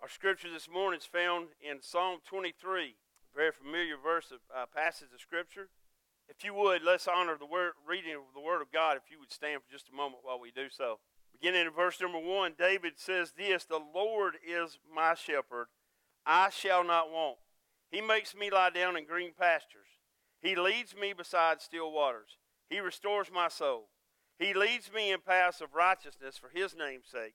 Our scripture this morning is found in Psalm 23, a very familiar verse of uh, passage of scripture. If you would, let's honor the word, reading of the Word of God. If you would stand for just a moment while we do so. Beginning in verse number one, David says this The Lord is my shepherd, I shall not want. He makes me lie down in green pastures. He leads me beside still waters. He restores my soul. He leads me in paths of righteousness for his name's sake.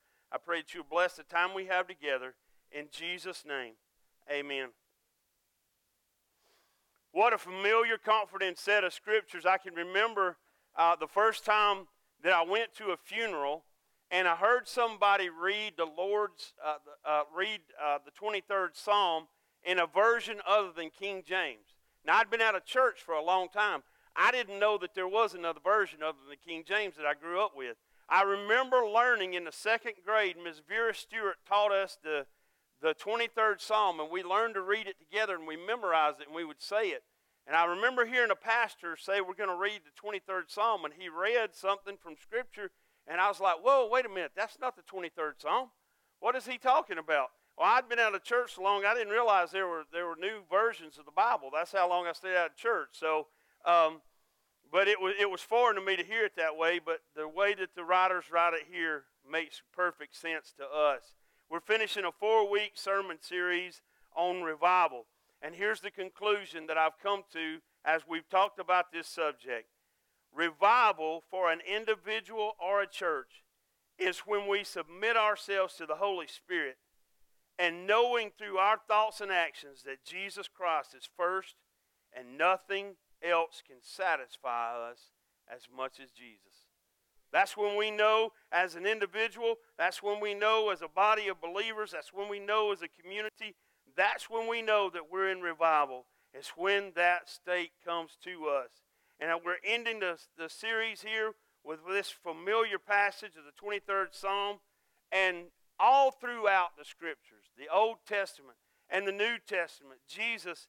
I pray that you bless the time we have together. In Jesus' name, amen. What a familiar, confident set of scriptures. I can remember uh, the first time that I went to a funeral and I heard somebody read the Lord's, uh, uh, read uh, the 23rd Psalm in a version other than King James. Now, I'd been out of church for a long time. I didn't know that there was another version other than the King James that I grew up with. I remember learning in the second grade, Ms. Vera Stewart taught us the, the 23rd Psalm, and we learned to read it together and we memorized it and we would say it. And I remember hearing a pastor say, We're going to read the 23rd Psalm, and he read something from Scripture, and I was like, Whoa, wait a minute, that's not the 23rd Psalm. What is he talking about? Well, I'd been out of church so long, I didn't realize there were, there were new versions of the Bible. That's how long I stayed out of church. So, um, but it was, it was foreign to me to hear it that way, but the way that the writers write it here makes perfect sense to us. We're finishing a four week sermon series on revival. And here's the conclusion that I've come to as we've talked about this subject revival for an individual or a church is when we submit ourselves to the Holy Spirit and knowing through our thoughts and actions that Jesus Christ is first and nothing else can satisfy us as much as Jesus. That's when we know as an individual, that's when we know as a body of believers, that's when we know as a community, that's when we know that we're in revival. It's when that state comes to us. And we're ending the, the series here with this familiar passage of the 23rd Psalm. And all throughout the scriptures, the Old Testament and the New Testament, Jesus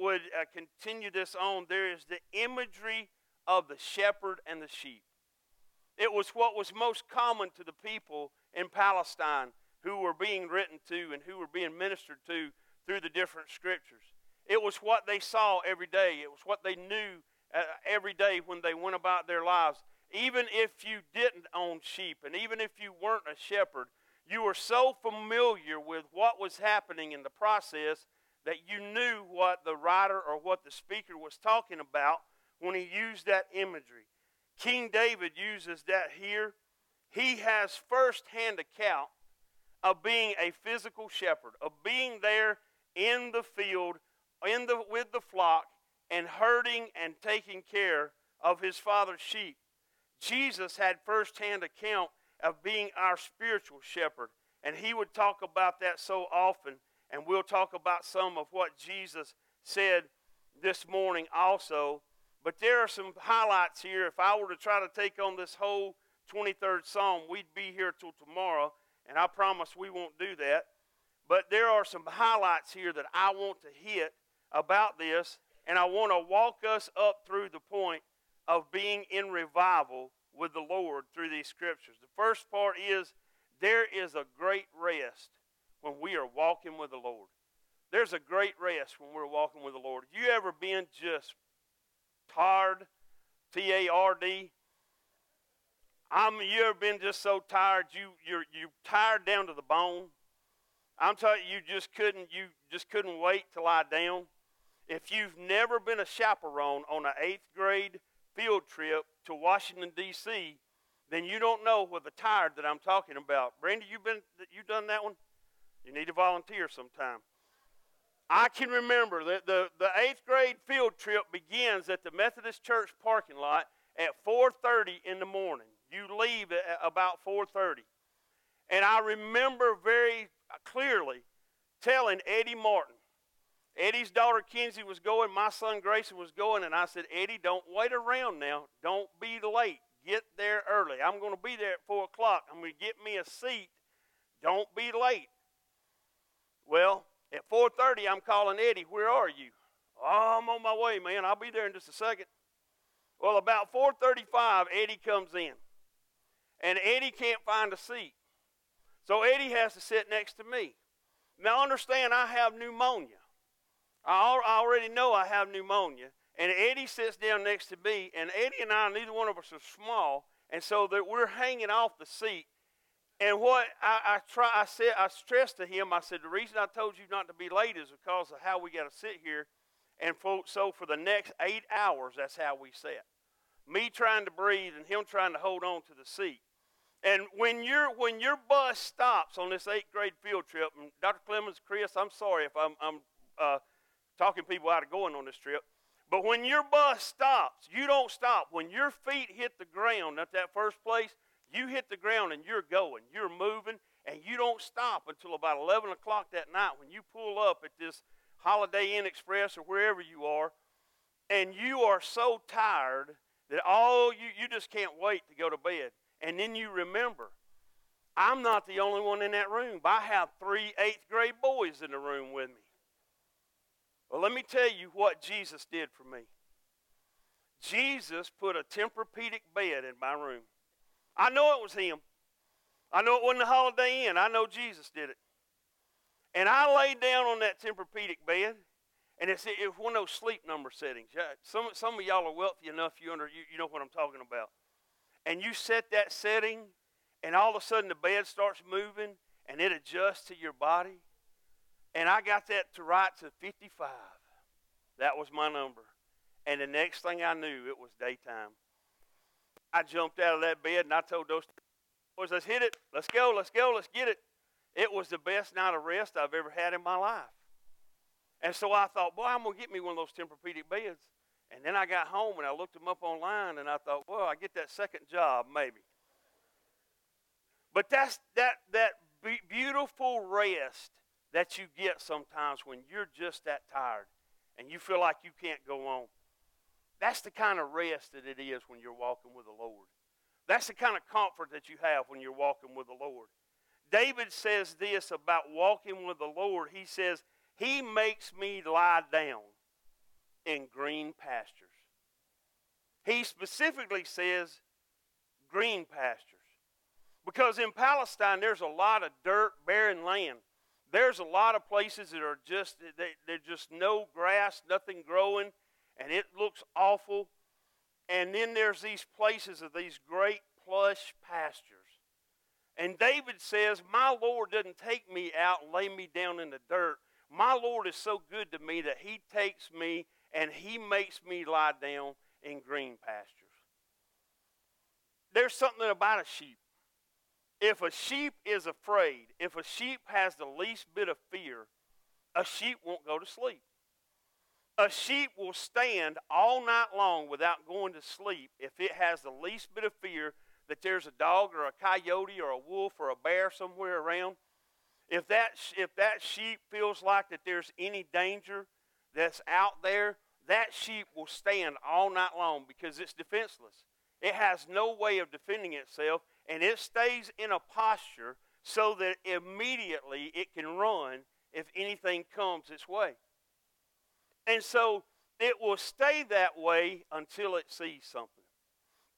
would uh, continue this on, there is the imagery of the shepherd and the sheep. It was what was most common to the people in Palestine who were being written to and who were being ministered to through the different scriptures. It was what they saw every day, it was what they knew uh, every day when they went about their lives. Even if you didn't own sheep and even if you weren't a shepherd, you were so familiar with what was happening in the process that you knew what the writer or what the speaker was talking about when he used that imagery. King David uses that here. He has firsthand account of being a physical shepherd, of being there in the field in the, with the flock and herding and taking care of his father's sheep. Jesus had firsthand account of being our spiritual shepherd, and he would talk about that so often and we'll talk about some of what Jesus said this morning also. But there are some highlights here. If I were to try to take on this whole 23rd Psalm, we'd be here till tomorrow, and I promise we won't do that. But there are some highlights here that I want to hit about this, and I want to walk us up through the point of being in revival with the Lord through these scriptures. The first part is there is a great rest when we are walking with the Lord. There's a great rest when we're walking with the Lord. You ever been just tired? T A R D. I'm you ever been just so tired you you're you tired down to the bone? I'm telling you, you just couldn't you just couldn't wait to lie down. If you've never been a chaperone on an eighth grade field trip to Washington D.C., then you don't know what the tired that I'm talking about. Brandy, you've been you done that one? You need to volunteer sometime. I can remember that the, the eighth grade field trip begins at the Methodist Church parking lot at 4.30 in the morning. You leave at about 4.30. And I remember very clearly telling Eddie Martin. Eddie's daughter Kenzie was going, my son Grayson was going, and I said, Eddie, don't wait around now. Don't be late. Get there early. I'm going to be there at 4 o'clock. I'm going to get me a seat. Don't be late. Well, at 4.30, I'm calling Eddie. Where are you? Oh, I'm on my way, man. I'll be there in just a second. Well, about 4.35, Eddie comes in. And Eddie can't find a seat. So Eddie has to sit next to me. Now, understand, I have pneumonia. I already know I have pneumonia. And Eddie sits down next to me, and Eddie and I, neither one of us are small, and so that we're hanging off the seat. And what I, I try, I said, I stressed to him, I said, the reason I told you not to be late is because of how we got to sit here. And for, so for the next eight hours, that's how we sat. Me trying to breathe and him trying to hold on to the seat. And when your when your bus stops on this eighth grade field trip, and Dr. Clemens, Chris, I'm sorry if I'm, I'm uh, talking people out of going on this trip, but when your bus stops, you don't stop. When your feet hit the ground at that first place, you hit the ground and you're going, you're moving, and you don't stop until about 11 o'clock that night when you pull up at this Holiday Inn Express or wherever you are, and you are so tired that all you, you just can't wait to go to bed. And then you remember, I'm not the only one in that room. I have three eighth grade boys in the room with me. Well, let me tell you what Jesus did for me. Jesus put a Tempur-Pedic bed in my room. I know it was him. I know it wasn't the Holiday Inn. I know Jesus did it. And I laid down on that Tempur-Pedic bed, and it's, it was one of those sleep number settings. Some, some of y'all are wealthy enough, you, under, you, you know what I'm talking about and you set that setting, and all of a sudden the bed starts moving and it adjusts to your body. And I got that to right to 55. That was my number. And the next thing I knew, it was daytime. I jumped out of that bed and I told those boys, let's hit it. Let's go. Let's go. Let's get it. It was the best night of rest I've ever had in my life. And so I thought, boy, I'm going to get me one of those Tempur-Pedic beds. And then I got home and I looked them up online and I thought, well, I get that second job maybe. But that's that that beautiful rest that you get sometimes when you're just that tired and you feel like you can't go on. That's the kind of rest that it is when you're walking with the Lord. That's the kind of comfort that you have when you're walking with the Lord. David says this about walking with the Lord. He says, He makes me lie down in green pastures. He specifically says green pastures. Because in Palestine, there's a lot of dirt, barren land. There's a lot of places that are just, they, they're just no grass, nothing growing, and it looks awful. And then there's these places of these great plush pastures. And David says, My Lord doesn't take me out and lay me down in the dirt. My Lord is so good to me that He takes me and he makes me lie down in green pastures. There's something about a sheep. If a sheep is afraid, if a sheep has the least bit of fear, a sheep won't go to sleep. A sheep will stand all night long without going to sleep if it has the least bit of fear that there's a dog or a coyote or a wolf or a bear somewhere around. If that, if that sheep feels like that there's any danger, that's out there, that sheep will stand all night long because it's defenseless. It has no way of defending itself, and it stays in a posture so that immediately it can run if anything comes its way. And so it will stay that way until it sees something.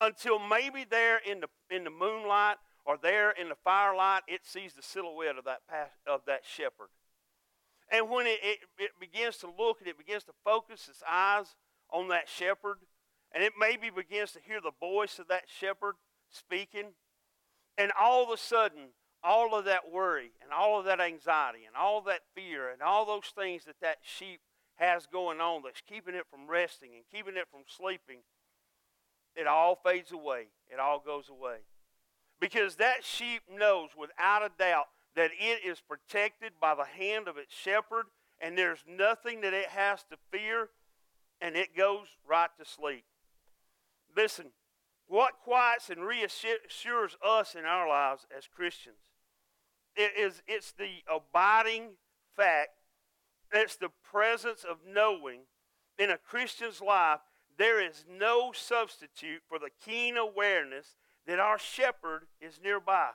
Until maybe there in the, in the moonlight or there in the firelight, it sees the silhouette of that, of that shepherd. And when it, it, it begins to look and it begins to focus its eyes on that shepherd, and it maybe begins to hear the voice of that shepherd speaking, and all of a sudden, all of that worry and all of that anxiety and all that fear and all those things that that sheep has going on that's keeping it from resting and keeping it from sleeping, it all fades away. It all goes away. Because that sheep knows without a doubt that it is protected by the hand of its shepherd, and there's nothing that it has to fear, and it goes right to sleep. Listen, what quiets and reassures us in our lives as Christians it is it's the abiding fact, it's the presence of knowing in a Christian's life there is no substitute for the keen awareness that our shepherd is nearby.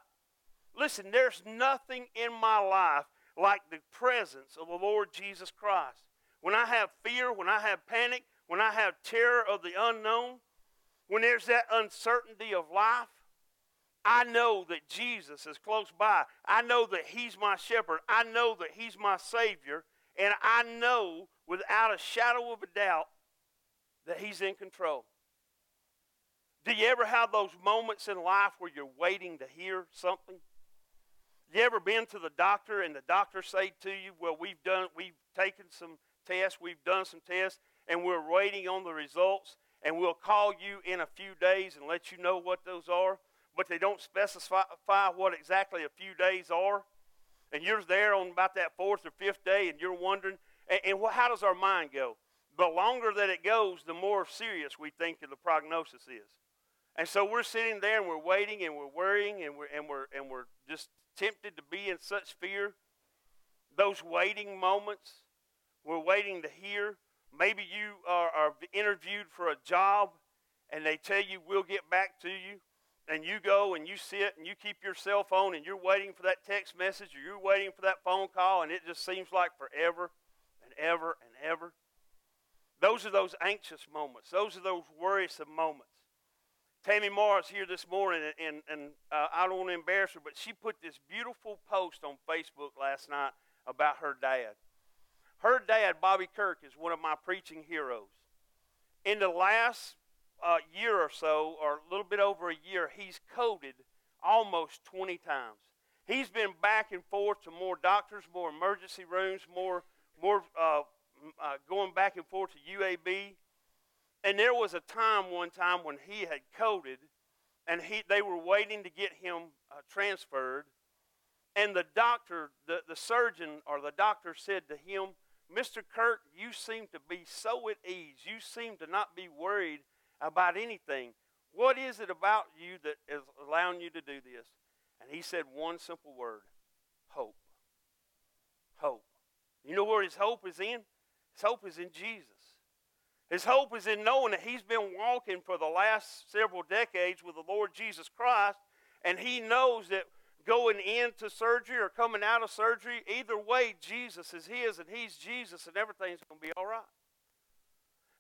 Listen, there's nothing in my life like the presence of the Lord Jesus Christ. When I have fear, when I have panic, when I have terror of the unknown, when there's that uncertainty of life, I know that Jesus is close by. I know that He's my shepherd. I know that He's my Savior. And I know without a shadow of a doubt that He's in control. Do you ever have those moments in life where you're waiting to hear something? You ever been to the doctor and the doctor say to you, "Well, we've done, we've taken some tests, we've done some tests, and we're waiting on the results, and we'll call you in a few days and let you know what those are." But they don't specify what exactly a few days are, and you're there on about that fourth or fifth day, and you're wondering, and, and what, how does our mind go? The longer that it goes, the more serious we think the prognosis is. And so we're sitting there and we're waiting and we're worrying and we're, and we're, and we're just tempted to be in such fear. Those waiting moments, we're waiting to hear. Maybe you are, are interviewed for a job and they tell you, we'll get back to you. And you go and you sit and you keep your cell phone and you're waiting for that text message or you're waiting for that phone call and it just seems like forever and ever and ever. Those are those anxious moments. Those are those worrisome moments. Tammy Morris here this morning, and, and uh, I don't want to embarrass her, but she put this beautiful post on Facebook last night about her dad. Her dad, Bobby Kirk, is one of my preaching heroes. In the last uh, year or so, or a little bit over a year, he's coded almost 20 times. He's been back and forth to more doctors, more emergency rooms, more, more uh, uh, going back and forth to UAB. And there was a time one time when he had coded, and he, they were waiting to get him uh, transferred. And the doctor, the, the surgeon or the doctor said to him, Mr. Kirk, you seem to be so at ease. You seem to not be worried about anything. What is it about you that is allowing you to do this? And he said one simple word hope. Hope. You know where his hope is in? His hope is in Jesus. His hope is in knowing that he's been walking for the last several decades with the Lord Jesus Christ, and he knows that going into surgery or coming out of surgery, either way, Jesus is his and he's Jesus, and everything's going to be all right.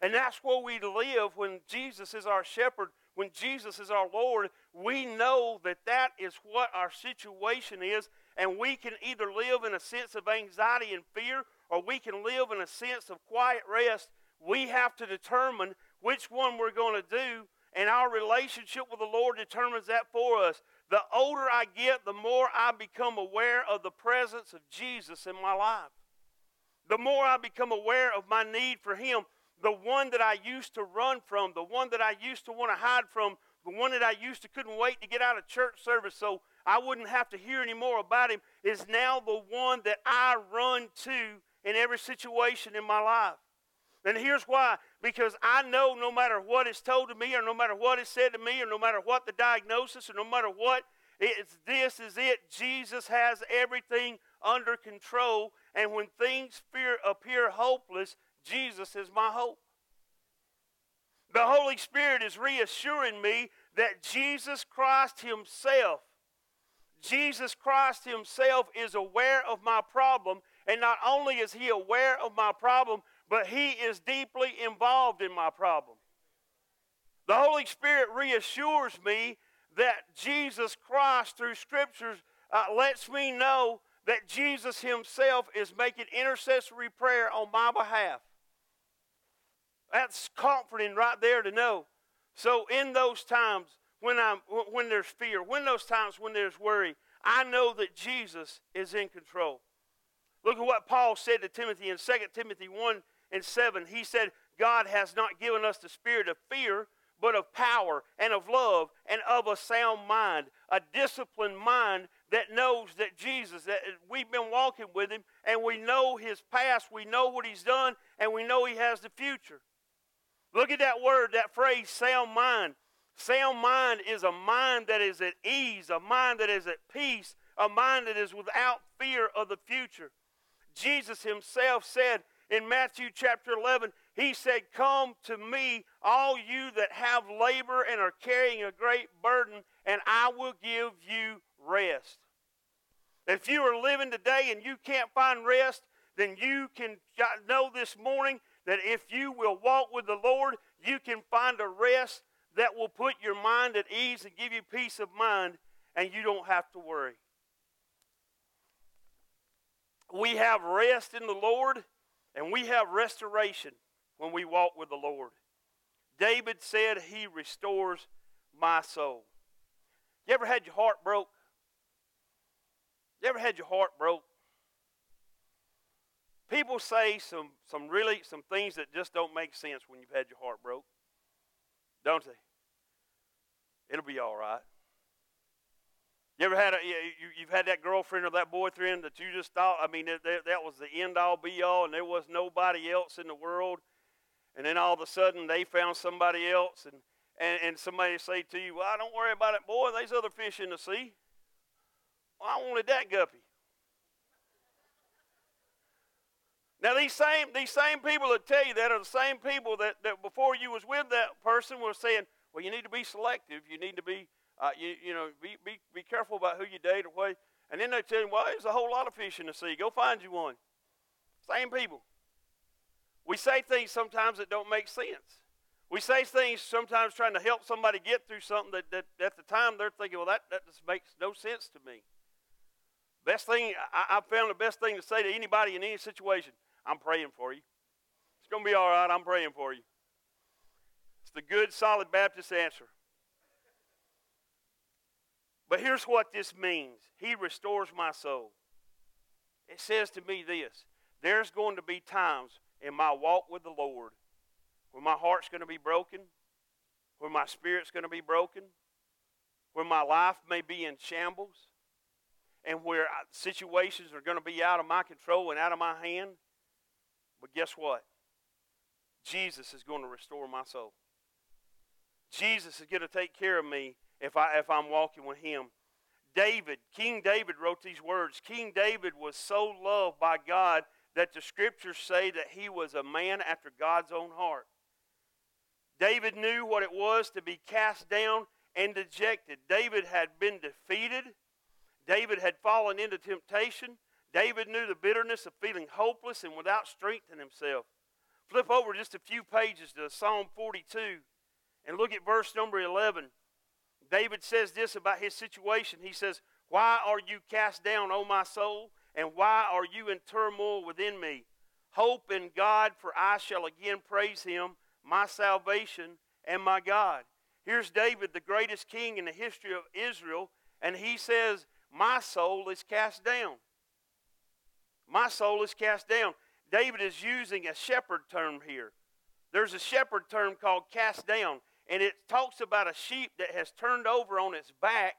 And that's where we live when Jesus is our shepherd, when Jesus is our Lord. We know that that is what our situation is, and we can either live in a sense of anxiety and fear, or we can live in a sense of quiet rest we have to determine which one we're going to do, and our relationship with the Lord determines that for us. The older I get, the more I become aware of the presence of Jesus in my life. The more I become aware of my need for Him, the one that I used to run from, the one that I used to want to hide from, the one that I used to couldn't wait to get out of church service so I wouldn't have to hear any more about him, is now the one that I run to in every situation in my life. And here's why because I know no matter what is told to me, or no matter what is said to me, or no matter what the diagnosis, or no matter what, it's, this is it. Jesus has everything under control. And when things fear, appear hopeless, Jesus is my hope. The Holy Spirit is reassuring me that Jesus Christ Himself, Jesus Christ Himself is aware of my problem. And not only is He aware of my problem, but He is deeply involved in my problem. The Holy Spirit reassures me that Jesus Christ, through Scriptures, uh, lets me know that Jesus Himself is making intercessory prayer on my behalf. That's comforting right there to know. So, in those times when, I'm, when there's fear, when those times when there's worry, I know that Jesus is in control. Look at what Paul said to Timothy in 2 Timothy 1 and 7, he said, God has not given us the spirit of fear, but of power and of love and of a sound mind, a disciplined mind that knows that Jesus, that we've been walking with him and we know his past, we know what he's done, and we know he has the future. Look at that word, that phrase, sound mind. Sound mind is a mind that is at ease, a mind that is at peace, a mind that is without fear of the future. Jesus himself said in Matthew chapter 11, he said, Come to me, all you that have labor and are carrying a great burden, and I will give you rest. If you are living today and you can't find rest, then you can know this morning that if you will walk with the Lord, you can find a rest that will put your mind at ease and give you peace of mind, and you don't have to worry. We have rest in the Lord, and we have restoration when we walk with the Lord. David said, He restores my soul. You ever had your heart broke? You ever had your heart broke? People say some, some really some things that just don't make sense when you've had your heart broke. Don't they? It'll be all right. You ever had a you, you've had that girlfriend or that boyfriend that you just thought I mean that, that was the end all be all and there was nobody else in the world and then all of a sudden they found somebody else and and, and somebody say to you, Well, don't worry about it, boy, there's other fish in the sea. Well, I wanted that guppy. Now these same these same people that tell you that are the same people that, that before you was with that person were saying, well, you need to be selective. You need to be uh, you, you know be, be be careful about who you date or what. And then they tell you, well, there's a whole lot of fish in the sea. Go find you one. Same people. We say things sometimes that don't make sense. We say things sometimes trying to help somebody get through something that, that at the time they're thinking, well, that, that just makes no sense to me. Best thing, I, I found the best thing to say to anybody in any situation I'm praying for you. It's going to be all right. I'm praying for you. It's the good, solid Baptist answer. But here's what this means He restores my soul. It says to me this there's going to be times in my walk with the Lord where my heart's going to be broken, where my spirit's going to be broken, where my life may be in shambles, and where uh, situations are going to be out of my control and out of my hand. But guess what? Jesus is going to restore my soul. Jesus is going to take care of me if, I, if I'm walking with him. David, King David wrote these words. King David was so loved by God that the scriptures say that he was a man after God's own heart. David knew what it was to be cast down and dejected. David had been defeated. David had fallen into temptation. David knew the bitterness of feeling hopeless and without strength in himself. Flip over just a few pages to Psalm 42 and look at verse number 11. David says this about his situation. He says, Why are you cast down, O my soul? And why are you in turmoil within me? Hope in God, for I shall again praise him, my salvation and my God. Here's David, the greatest king in the history of Israel, and he says, My soul is cast down. My soul is cast down. David is using a shepherd term here. There's a shepherd term called cast down, and it talks about a sheep that has turned over on its back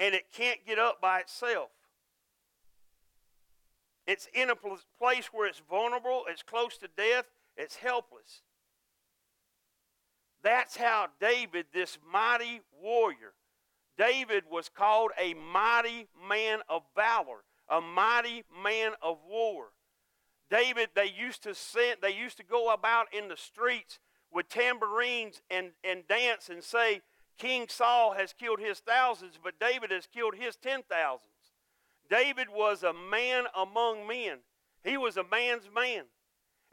and it can't get up by itself. It's in a place where it's vulnerable, it's close to death, it's helpless. That's how David, this mighty warrior, David was called a mighty man of valor a mighty man of war. David, they used to send, they used to go about in the streets with tambourines and, and dance and say, King Saul has killed his thousands, but David has killed his ten thousands. David was a man among men. He was a man's man.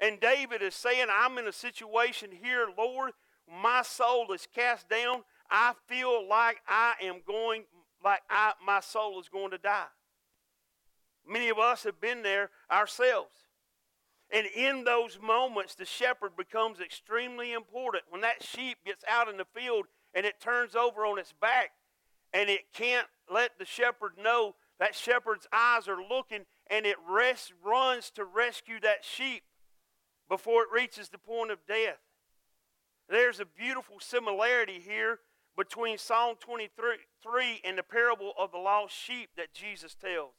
And David is saying, I'm in a situation here, Lord, my soul is cast down. I feel like I am going, like I, my soul is going to die. Many of us have been there ourselves. And in those moments, the shepherd becomes extremely important. When that sheep gets out in the field and it turns over on its back and it can't let the shepherd know, that shepherd's eyes are looking and it runs to rescue that sheep before it reaches the point of death. There's a beautiful similarity here between Psalm 23 and the parable of the lost sheep that Jesus tells.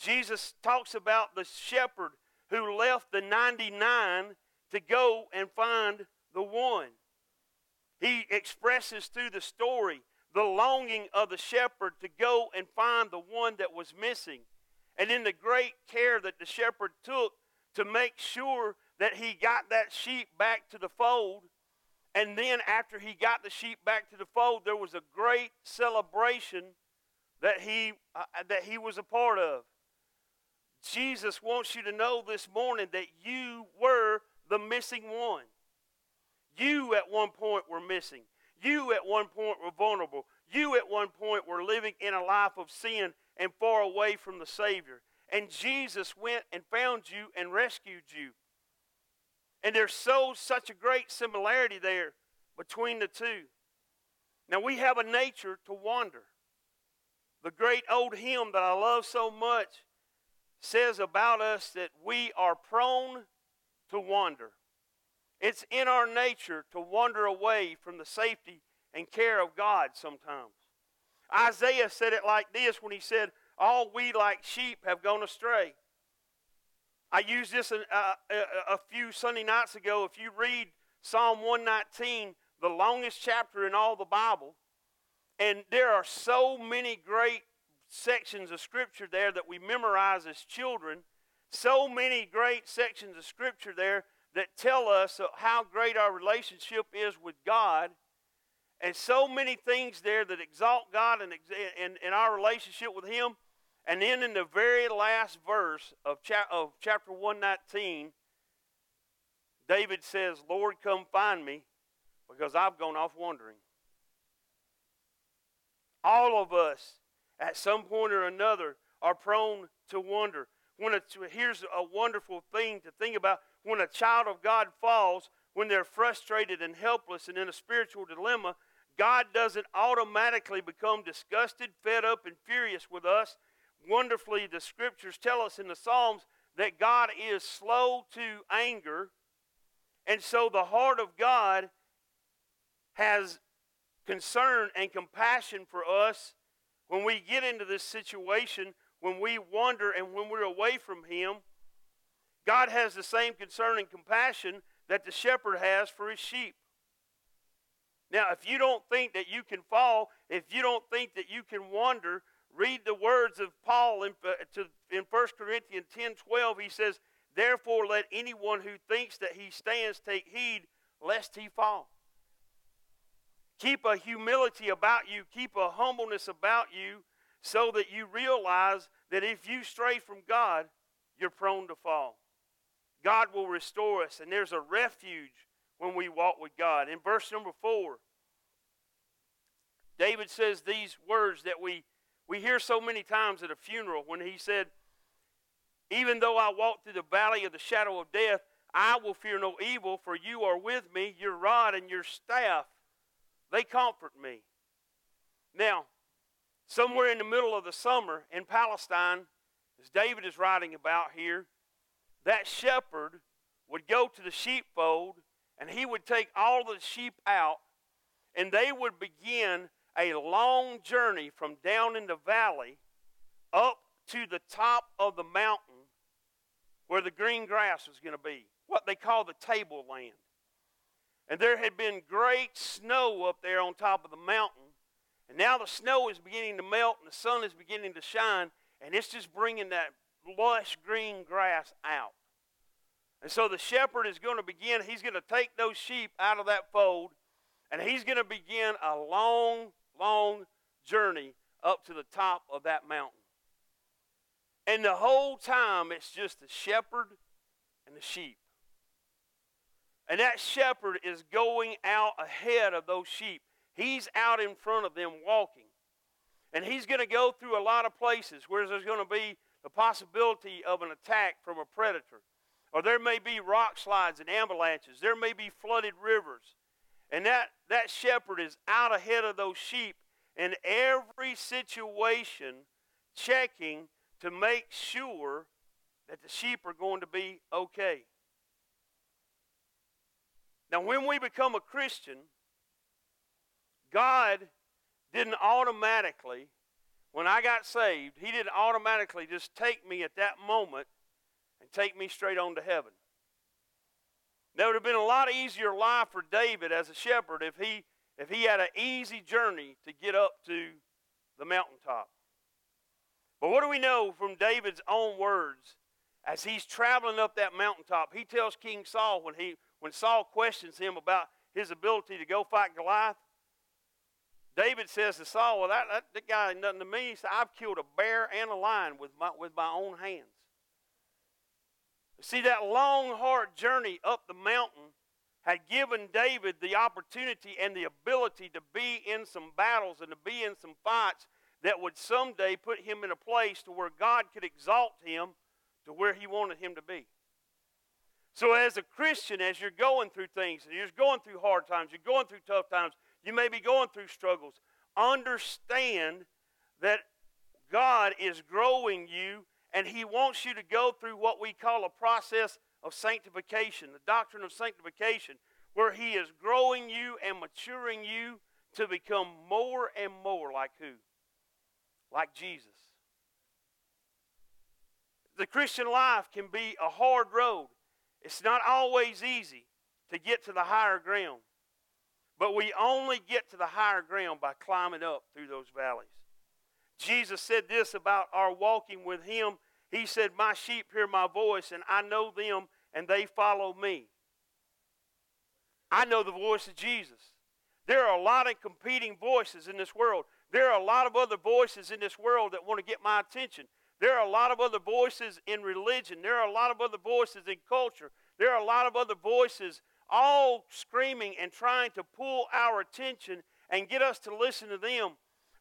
Jesus talks about the shepherd who left the 99 to go and find the one. He expresses through the story the longing of the shepherd to go and find the one that was missing. and in the great care that the shepherd took to make sure that he got that sheep back to the fold. And then, after he got the sheep back to the fold, there was a great celebration that he, uh, that he was a part of. Jesus wants you to know this morning that you were the missing one. You at one point were missing. You at one point were vulnerable. You at one point were living in a life of sin and far away from the Savior. And Jesus went and found you and rescued you. And there's so such a great similarity there between the two. Now we have a nature to wander. The great old hymn that I love so much says about us that we are prone to wander. It's in our nature to wander away from the safety and care of God sometimes. Isaiah said it like this when he said, All we like sheep have gone astray. I used this a, a, uh, uh, a few Sunday nights ago. If you read Psalm 119, the longest chapter in all the Bible, and there are so many great sections of Scripture there that we memorize as children, so many great sections of Scripture there that tell us how great our relationship is with God, and so many things there that exalt God and, and, our relationship with Him. And then in the very last verse of, of chapter 119, David says, Lord, come find me because I've gone off wandering. All of us, at some point or another, are prone to wonder. When a, here's a wonderful thing to think about when a child of God falls, when they're frustrated and helpless and in a spiritual dilemma, God doesn't automatically become disgusted, fed up, and furious with us. Wonderfully, the scriptures tell us in the Psalms that God is slow to anger. And so the heart of God has concern and compassion for us when we get into this situation, when we wander and when we're away from Him. God has the same concern and compassion that the shepherd has for his sheep. Now, if you don't think that you can fall, if you don't think that you can wander, read the words of Paul in, uh, to, in 1 Corinthians 10 12. He says, Therefore, let anyone who thinks that he stands take heed lest he fall. Keep a humility about you, keep a humbleness about you, so that you realize that if you stray from God, you're prone to fall. God will restore us, and there's a refuge when we walk with God. In verse number four, David says these words that we, we hear so many times at a funeral when he said, Even though I walk through the valley of the shadow of death, I will fear no evil, for you are with me, your rod and your staff, they comfort me. Now, somewhere in the middle of the summer in Palestine, as David is writing about here, that shepherd would go to the sheepfold and he would take all the sheep out and they would begin a long journey from down in the valley up to the top of the mountain where the green grass was going to be, what they call the tableland. And there had been great snow up there on top of the mountain. And now the snow is beginning to melt and the sun is beginning to shine. And it's just bringing that lush green grass out. And so the shepherd is going to begin, he's going to take those sheep out of that fold, and he's going to begin a long, long journey up to the top of that mountain. And the whole time, it's just the shepherd and the sheep. And that shepherd is going out ahead of those sheep. He's out in front of them walking. And he's going to go through a lot of places where there's going to be the possibility of an attack from a predator. Or there may be rock slides and avalanches. There may be flooded rivers. And that, that shepherd is out ahead of those sheep in every situation, checking to make sure that the sheep are going to be okay. Now, when we become a Christian, God didn't automatically when I got saved, He didn't automatically just take me at that moment and take me straight on to heaven. That would have been a lot easier life for David as a shepherd if he if he had an easy journey to get up to the mountaintop. But what do we know from David's own words as he's traveling up that mountaintop? He tells King Saul when he when Saul questions him about his ability to go fight Goliath, David says to Saul, Well, that, that, that guy ain't nothing to me. I've killed a bear and a lion with my, with my own hands. See, that long, hard journey up the mountain had given David the opportunity and the ability to be in some battles and to be in some fights that would someday put him in a place to where God could exalt him to where he wanted him to be. So, as a Christian, as you're going through things, you're going through hard times, you're going through tough times, you may be going through struggles, understand that God is growing you and He wants you to go through what we call a process of sanctification, the doctrine of sanctification, where He is growing you and maturing you to become more and more like who? Like Jesus. The Christian life can be a hard road. It's not always easy to get to the higher ground. But we only get to the higher ground by climbing up through those valleys. Jesus said this about our walking with Him. He said, My sheep hear my voice, and I know them, and they follow me. I know the voice of Jesus. There are a lot of competing voices in this world. There are a lot of other voices in this world that want to get my attention. There are a lot of other voices in religion. There are a lot of other voices in culture. There are a lot of other voices all screaming and trying to pull our attention and get us to listen to them.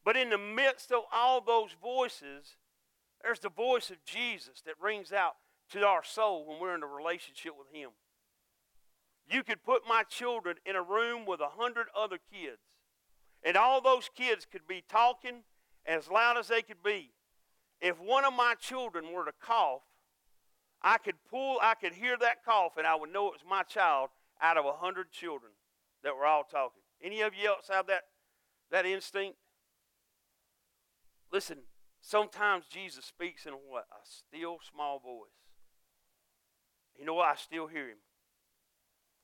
But in the midst of all those voices, there's the voice of Jesus that rings out to our soul when we're in a relationship with Him. You could put my children in a room with a hundred other kids, and all those kids could be talking as loud as they could be. If one of my children were to cough, I could pull, I could hear that cough, and I would know it was my child out of a hundred children that were all talking. Any of you else have that, that instinct? Listen, sometimes Jesus speaks in what? A still small voice. You know what? I still hear him.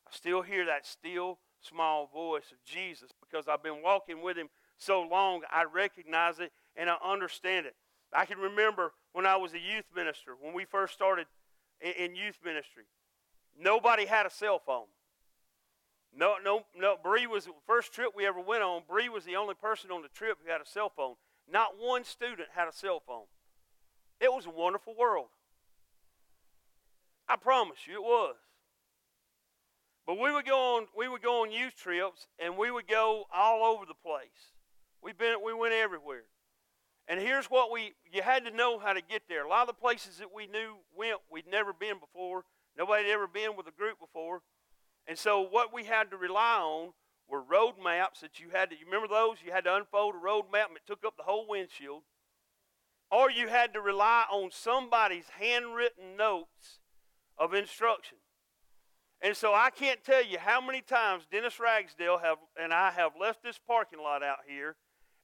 I still hear that still small voice of Jesus because I've been walking with him so long, I recognize it and I understand it. I can remember when I was a youth minister, when we first started in youth ministry, nobody had a cell phone. No, no, no. Bree was the first trip we ever went on. Bree was the only person on the trip who had a cell phone. Not one student had a cell phone. It was a wonderful world. I promise you, it was. But we would go on, we would go on youth trips, and we would go all over the place. We've been, we went everywhere. And here's what we, you had to know how to get there. A lot of the places that we knew went, we'd never been before. Nobody had ever been with a group before. And so what we had to rely on were road maps that you had to, you remember those? You had to unfold a road map and it took up the whole windshield. Or you had to rely on somebody's handwritten notes of instruction. And so I can't tell you how many times Dennis Ragsdale have, and I have left this parking lot out here,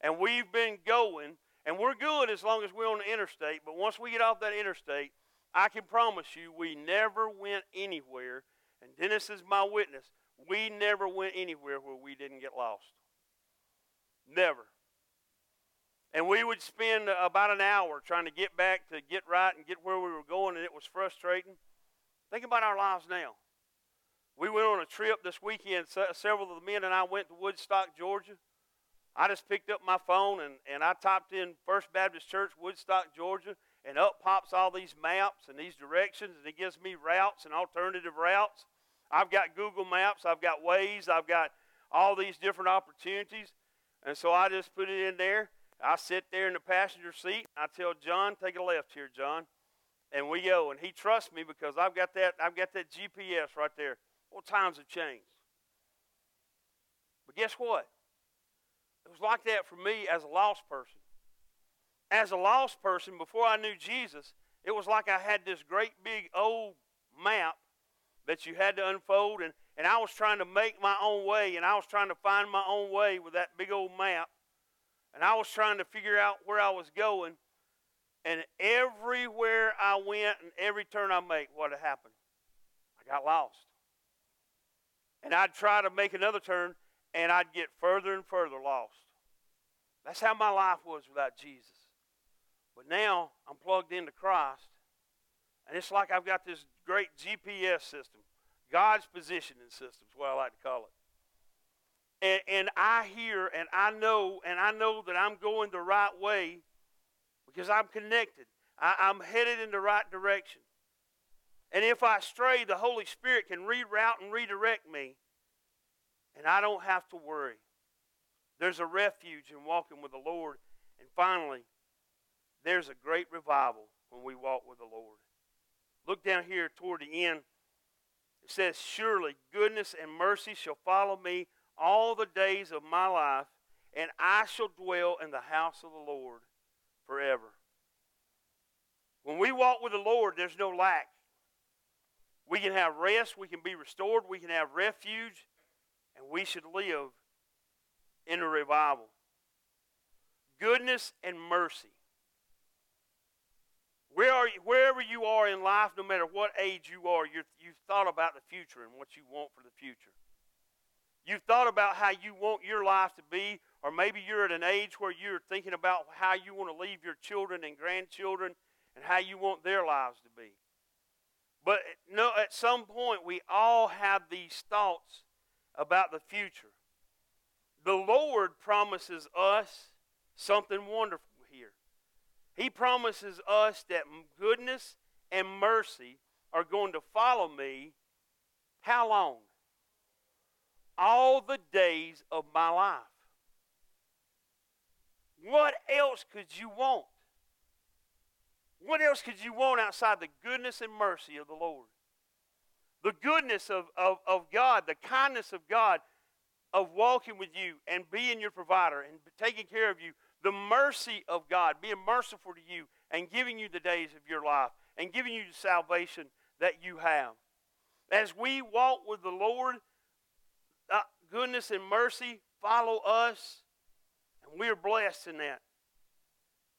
and we've been going, and we're good as long as we're on the interstate, but once we get off that interstate, I can promise you we never went anywhere and Dennis is my witness. We never went anywhere where we didn't get lost. Never. And we would spend about an hour trying to get back to get right and get where we were going, and it was frustrating. Think about our lives now. We went on a trip this weekend. Several of the men and I went to Woodstock, Georgia. I just picked up my phone and, and I typed in First Baptist Church, Woodstock, Georgia, and up pops all these maps and these directions, and it gives me routes and alternative routes. I've got Google Maps, I've got Waze, I've got all these different opportunities. And so I just put it in there. I sit there in the passenger seat. I tell John, take a left here, John. And we go. And he trusts me because I've got that, I've got that GPS right there. Well, times have changed. But guess what? It was like that for me as a lost person. As a lost person, before I knew Jesus, it was like I had this great big old map that you had to unfold. And, and I was trying to make my own way, and I was trying to find my own way with that big old map. And I was trying to figure out where I was going. And everywhere I went and every turn I make, what had happened? I got lost. And I'd try to make another turn, and I'd get further and further lost. That's how my life was without Jesus. But now I'm plugged into Christ, and it's like I've got this great GPS system, God's positioning system is what I like to call it. And, and I hear and I know and I know that I'm going the right way because I'm connected. I, I'm headed in the right direction. And if I stray, the Holy Spirit can reroute and redirect me, and I don't have to worry. There's a refuge in walking with the Lord. And finally, there's a great revival when we walk with the Lord. Look down here toward the end. It says, Surely goodness and mercy shall follow me all the days of my life, and I shall dwell in the house of the Lord forever. When we walk with the Lord, there's no lack. We can have rest, we can be restored, we can have refuge, we should live in a revival. Goodness and mercy. Where are you, wherever you are in life, no matter what age you are, you you've thought about the future and what you want for the future. You've thought about how you want your life to be, or maybe you're at an age where you're thinking about how you want to leave your children and grandchildren and how you want their lives to be. But no, at some point, we all have these thoughts about the future. The Lord promises us something wonderful here. He promises us that goodness and mercy are going to follow me. How long? All the days of my life. What else could you want? What else could you want outside the goodness and mercy of the Lord? The goodness of, of, of God, the kindness of God, of walking with you and being your provider and taking care of you, the mercy of God, being merciful to you and giving you the days of your life and giving you the salvation that you have. As we walk with the Lord, uh, goodness and mercy follow us, and we are blessed in that.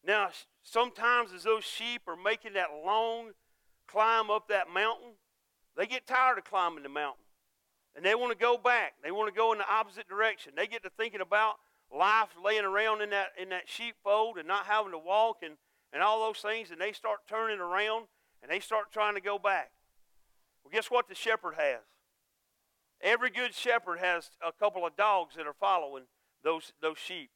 Now, sometimes as those sheep are making that long climb up that mountain, they get tired of climbing the mountain. And they want to go back. They want to go in the opposite direction. They get to thinking about life laying around in that in that sheepfold and not having to walk and, and all those things, and they start turning around and they start trying to go back. Well, guess what the shepherd has? Every good shepherd has a couple of dogs that are following those, those sheep.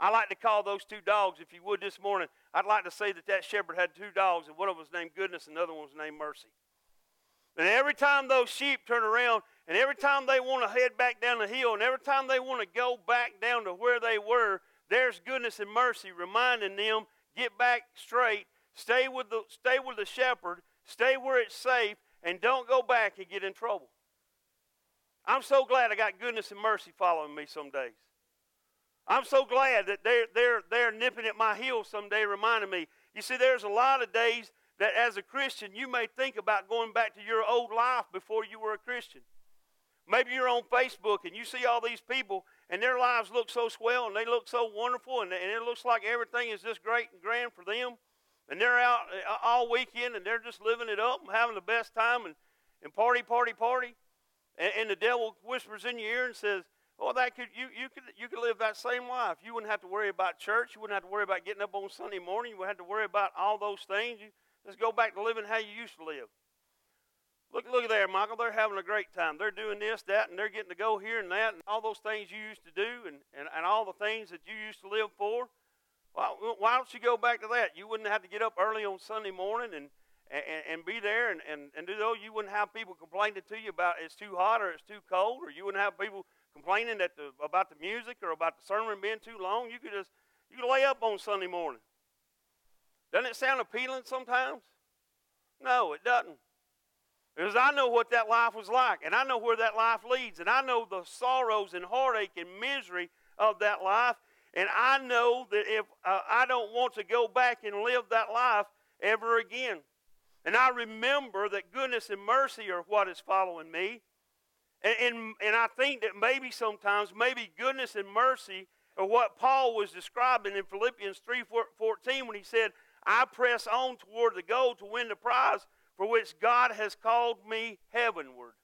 I like to call those two dogs, if you would, this morning. I'd like to say that that shepherd had two dogs, and one of them was named Goodness, and the other one was named Mercy. And every time those sheep turn around, and every time they want to head back down the hill, and every time they want to go back down to where they were, there's goodness and mercy reminding them, get back straight, stay with the, stay with the shepherd, stay where it's safe, and don't go back and get in trouble. I'm so glad I got goodness and mercy following me some days. I'm so glad that they're, they're, they're nipping at my heels someday, reminding me. You see, there's a lot of days that as a Christian, you may think about going back to your old life before you were a Christian. Maybe you're on Facebook and you see all these people and their lives look so swell and they look so wonderful and, and it looks like everything is just great and grand for them. And they're out uh, all weekend and they're just living it up and having the best time and, and party, party, party. And, and the devil whispers in your ear and says, well, that could you, you could you could live that same life. You wouldn't have to worry about church. You wouldn't have to worry about getting up on Sunday morning. You wouldn't have to worry about all those things. You just go back to living how you used to live. Look, look there, Michael. They're having a great time. They're doing this, that, and they're getting to go here and that, and all those things you used to do, and, and, and all the things that you used to live for. Why, why don't you go back to that? You wouldn't have to get up early on Sunday morning and, and, and be there and, and, and do those. You wouldn't have people complaining to you about it's too hot or it's too cold, or you wouldn't have people complaining that the, about the music or about the sermon being too long. You could just you could lay up on Sunday morning. Doesn't it sound appealing sometimes? No, it doesn't. Because I know what that life was like, and I know where that life leads, and I know the sorrows and heartache and misery of that life, and I know that if uh, I don't want to go back and live that life ever again. And I remember that goodness and mercy are what is following me. And, and, and I think that maybe sometimes, maybe goodness and mercy are what Paul was describing in Philippians 3.14 when he said, I press on toward the goal to win the prize for which God has called me heavenward.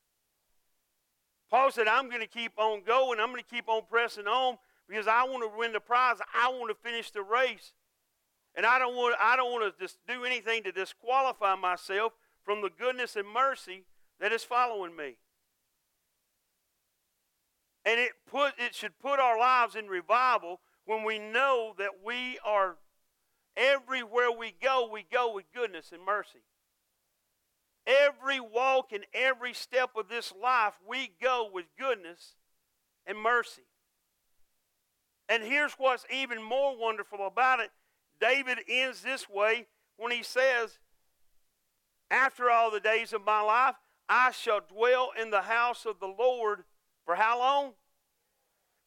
Paul said, I'm going to keep on going. I'm going to keep on pressing on because I want to win the prize. I want to finish the race. And I don't want, I don't want to just do anything to disqualify myself from the goodness and mercy that is following me. And it put it should put our lives in revival when we know that we are everywhere we go, we go with goodness and mercy. Every walk and every step of this life, we go with goodness and mercy. And here's what's even more wonderful about it David ends this way when he says, After all the days of my life, I shall dwell in the house of the Lord for how long?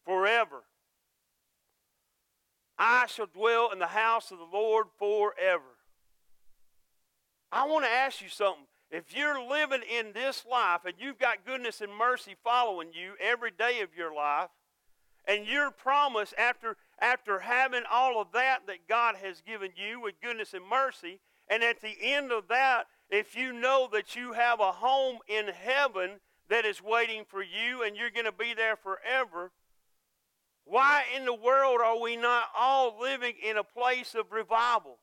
Forever. I shall dwell in the house of the Lord forever. I want to ask you something. If you're living in this life and you've got goodness and mercy following you every day of your life, and your promise after, after having all of that that God has given you with goodness and mercy, and at the end of that, if you know that you have a home in heaven that is waiting for you and you're going to be there forever, why in the world are we not all living in a place of revival?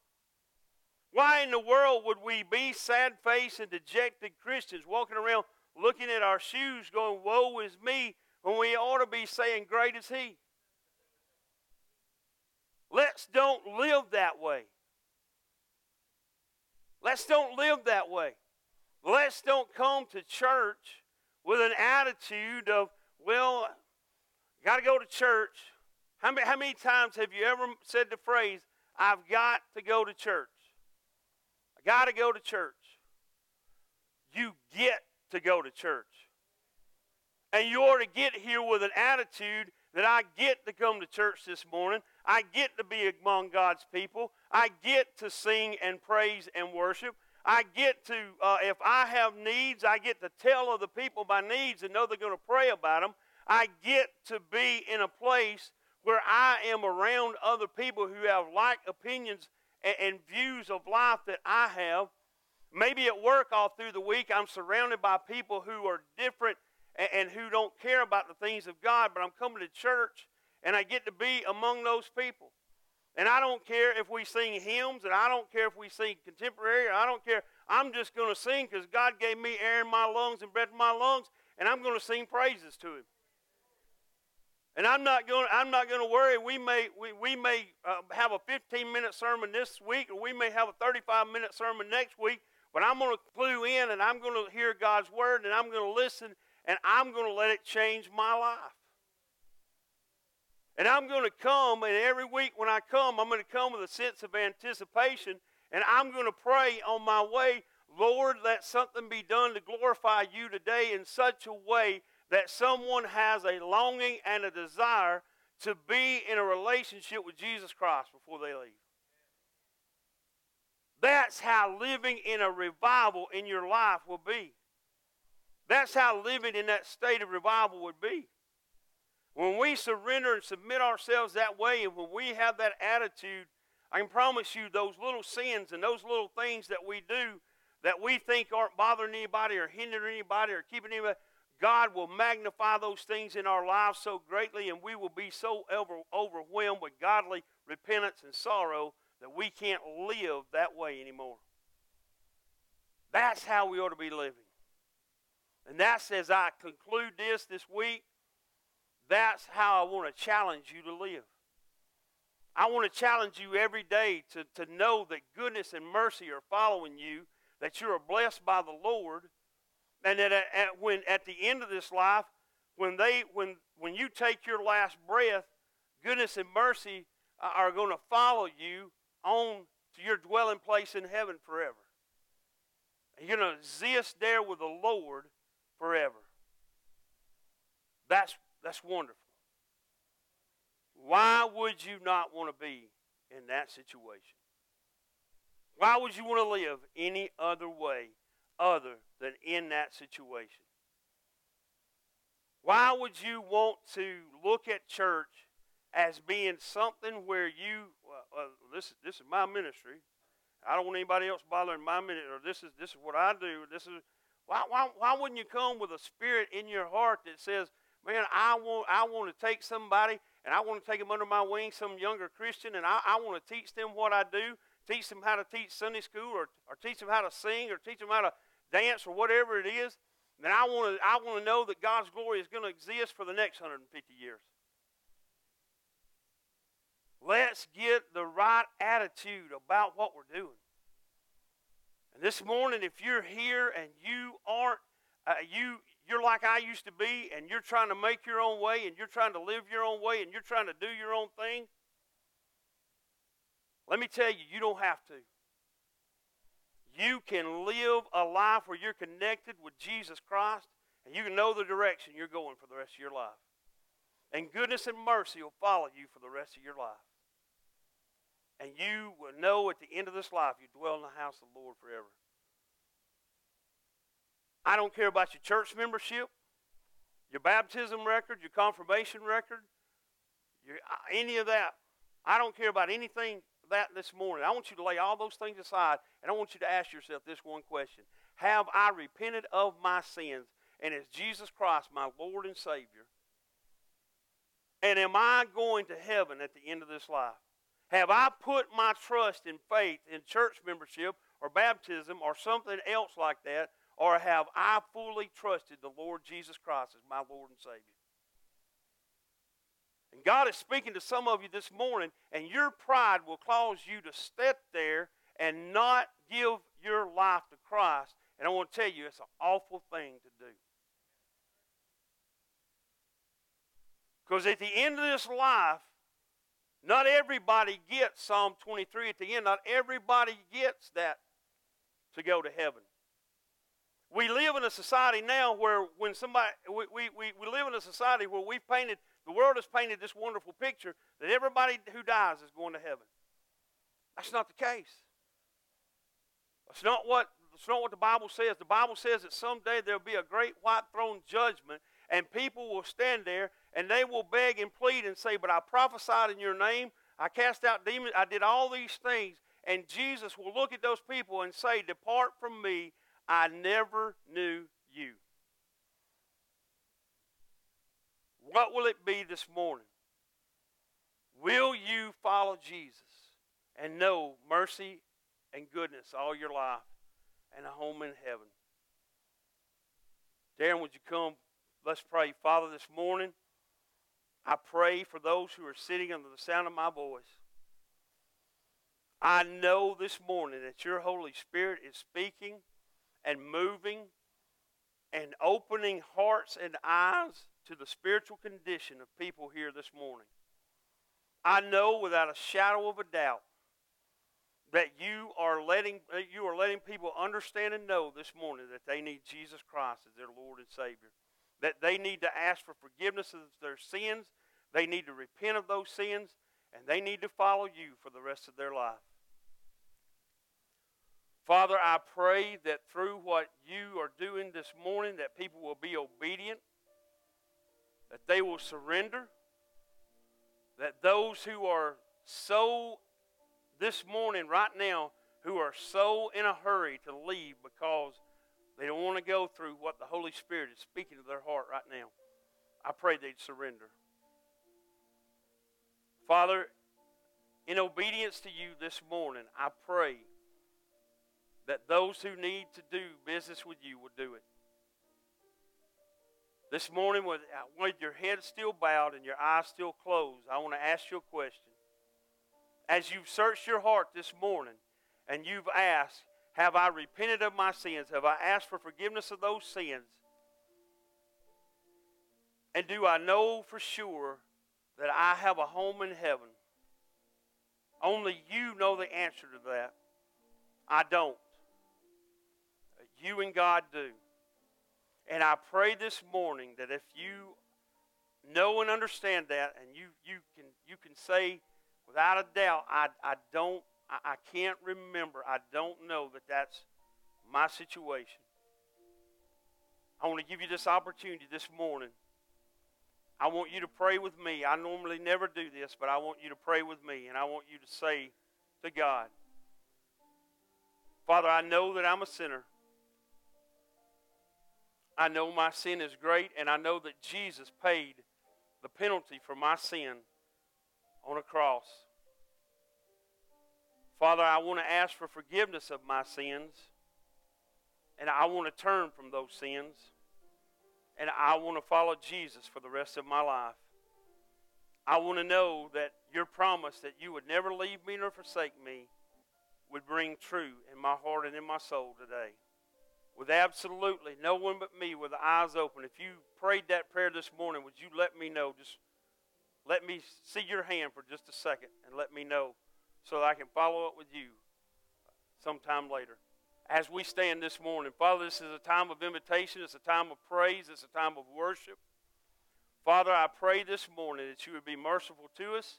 Why in the world would we be sad faced and dejected Christians walking around looking at our shoes going, Woe is me, when we ought to be saying, Great is He? Let's don't live that way. Let's don't live that way. Let's don't come to church with an attitude of, well, got to go to church. How many, how many times have you ever said the phrase, I've got to go to church? I got to go to church. You get to go to church. And you ought to get here with an attitude that I get to come to church this morning. I get to be among God's people. I get to sing and praise and worship. I get to, uh, if I have needs, I get to tell other people my needs and know they're going to pray about them. I get to be in a place where I am around other people who have like opinions and, and views of life that I have. Maybe at work all through the week, I'm surrounded by people who are different and, and who don't care about the things of God, but I'm coming to church and I get to be among those people. And I don't care if we sing hymns, and I don't care if we sing contemporary, I don't care. I'm just going to sing because God gave me air in my lungs and breath in my lungs, and I'm going to sing praises to Him. And I'm not going. I'm not going to worry. We may we, we may uh, have a 15 minute sermon this week, or we may have a 35 minute sermon next week. But I'm going to clue in, and I'm going to hear God's word, and I'm going to listen, and I'm going to let it change my life. And I'm going to come, and every week when I come, I'm going to come with a sense of anticipation, and I'm going to pray on my way, Lord, let something be done to glorify you today in such a way that someone has a longing and a desire to be in a relationship with Jesus Christ before they leave. That's how living in a revival in your life will be. That's how living in that state of revival would be. When we surrender and submit ourselves that way, and when we have that attitude, I can promise you those little sins and those little things that we do that we think aren't bothering anybody or hindering anybody or keeping anybody, God will magnify those things in our lives so greatly, and we will be so over, overwhelmed with godly repentance and sorrow that we can't live that way anymore. That's how we ought to be living. And that's as I conclude this this week, that's how I want to challenge you to live. I want to challenge you every day to, to know that goodness and mercy are following you, that you are blessed by the Lord, and that at, at, when at the end of this life, when they when when you take your last breath, goodness and mercy uh, are going to follow you on to your dwelling place in heaven forever. You're going to exist there with the Lord forever. That's that's wonderful. Why would you not want to be in that situation? Why would you want to live any other way other than in that situation? Why would you want to look at church as being something where you, uh, this, this is my ministry. I don't want anybody else bothering my ministry, or this is, this is what I do. This is, why, why, why wouldn't you come with a spirit in your heart that says, man, I want, I want to take somebody and I want to take them under my wing, some younger Christian, and I, I want to teach them what I do, teach them how to teach Sunday school, or, or teach them how to sing, or teach them how to dance, or whatever it is, then I want to, I want to know that God's glory is going to exist for the next 150 years. Let's get the right attitude about what we're doing. And this morning, if you're here and you aren't, uh, you you're like I used to be, and you're trying to make your own way, and you're trying to live your own way, and you're trying to do your own thing, let me tell you, you don't have to. You can live a life where you're connected with Jesus Christ, and you can know the direction you're going for the rest of your life. And goodness and mercy will follow you for the rest of your life. And you will know at the end of this life you dwell in the house of the Lord forever. I don't care about your church membership, your baptism record, your confirmation record, your, uh, any of that. I don't care about anything that this morning. I want you to lay all those things aside, and I want you to ask yourself this one question Have I repented of my sins? And is Jesus Christ my Lord and Savior? And am I going to heaven at the end of this life? Have I put my trust and faith in church membership or baptism or something else like that or have I fully trusted the Lord Jesus Christ as my Lord and Savior? And God is speaking to some of you this morning, and your pride will cause you to step there and not give your life to Christ. And I want to tell you, it's an awful thing to do. Because at the end of this life, not everybody gets Psalm 23 at the end. Not everybody gets that to go to heaven we live in a society now where when somebody we, we, we live in a society where we've painted the world has painted this wonderful picture that everybody who dies is going to heaven. That's not the case. That's not what that's not what the bible says. The bible says that someday there'll be a great white throne judgment and people will stand there and they will beg and plead and say but i prophesied in your name. I cast out demons. I did all these things. And jesus will look at those people and say depart from me. I never knew you. What will it be this morning? Will you follow Jesus and know mercy and goodness all your life and a home in heaven? Darren, would you come? Let's pray. Father, this morning, I pray for those who are sitting under the sound of my voice. I know this morning that your Holy Spirit is speaking and moving and opening hearts and eyes to the spiritual condition of people here this morning. I know without a shadow of a doubt that you are letting you are letting people understand and know this morning that they need Jesus Christ as their Lord and Savior. That they need to ask for forgiveness of their sins, they need to repent of those sins, and they need to follow you for the rest of their life. Father, I pray that through what you are doing this morning, that people will be obedient, that they will surrender, that those who are so this morning, right now, who are so in a hurry to leave because they don't want to go through what the Holy Spirit is speaking to their heart right now, I pray they'd surrender. Father, in obedience to you this morning, I pray that those who need to do business with you will do it. This morning, with, uh, with your head still bowed and your eyes still closed, I want to ask you a question. As you've searched your heart this morning and you've asked, Have I repented of my sins? Have I asked for forgiveness of those sins? And do I know for sure that I have a home in heaven? Only you know the answer to that. I don't you and God do. And I pray this morning that if you know and understand that, and you, you, can, you can say without a doubt, I, I don't, I, I can't remember, I don't know that that's my situation. I want to give you this opportunity this morning. I want you to pray with me. I normally never do this, but I want you to pray with me, and I want you to say to God, Father, I know that I'm a sinner. I know my sin is great, and I know that Jesus paid the penalty for my sin on a cross. Father, I want to ask for forgiveness of my sins. And I want to turn from those sins. And I want to follow Jesus for the rest of my life. I want to know that your promise that you would never leave me nor forsake me would bring true in my heart and in my soul today. With absolutely no one but me with the eyes open. If you prayed that prayer this morning, would you let me know? Just let me see your hand for just a second and let me know so that I can follow up with you sometime later. As we stand this morning, Father, this is a time of invitation, it's a time of praise, it's a time of worship. Father, I pray this morning that you would be merciful to us,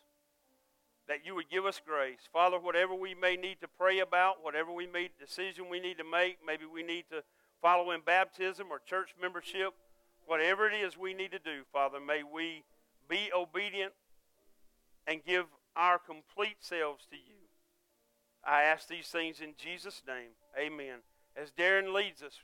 that you would give us grace. Father, whatever we may need to pray about, whatever we may decision we need to make, maybe we need to follow in baptism or church membership, whatever it is we need to do, Father, may we be obedient and give our complete selves to you. I ask these things in Jesus' name. Amen. As Darren leads us,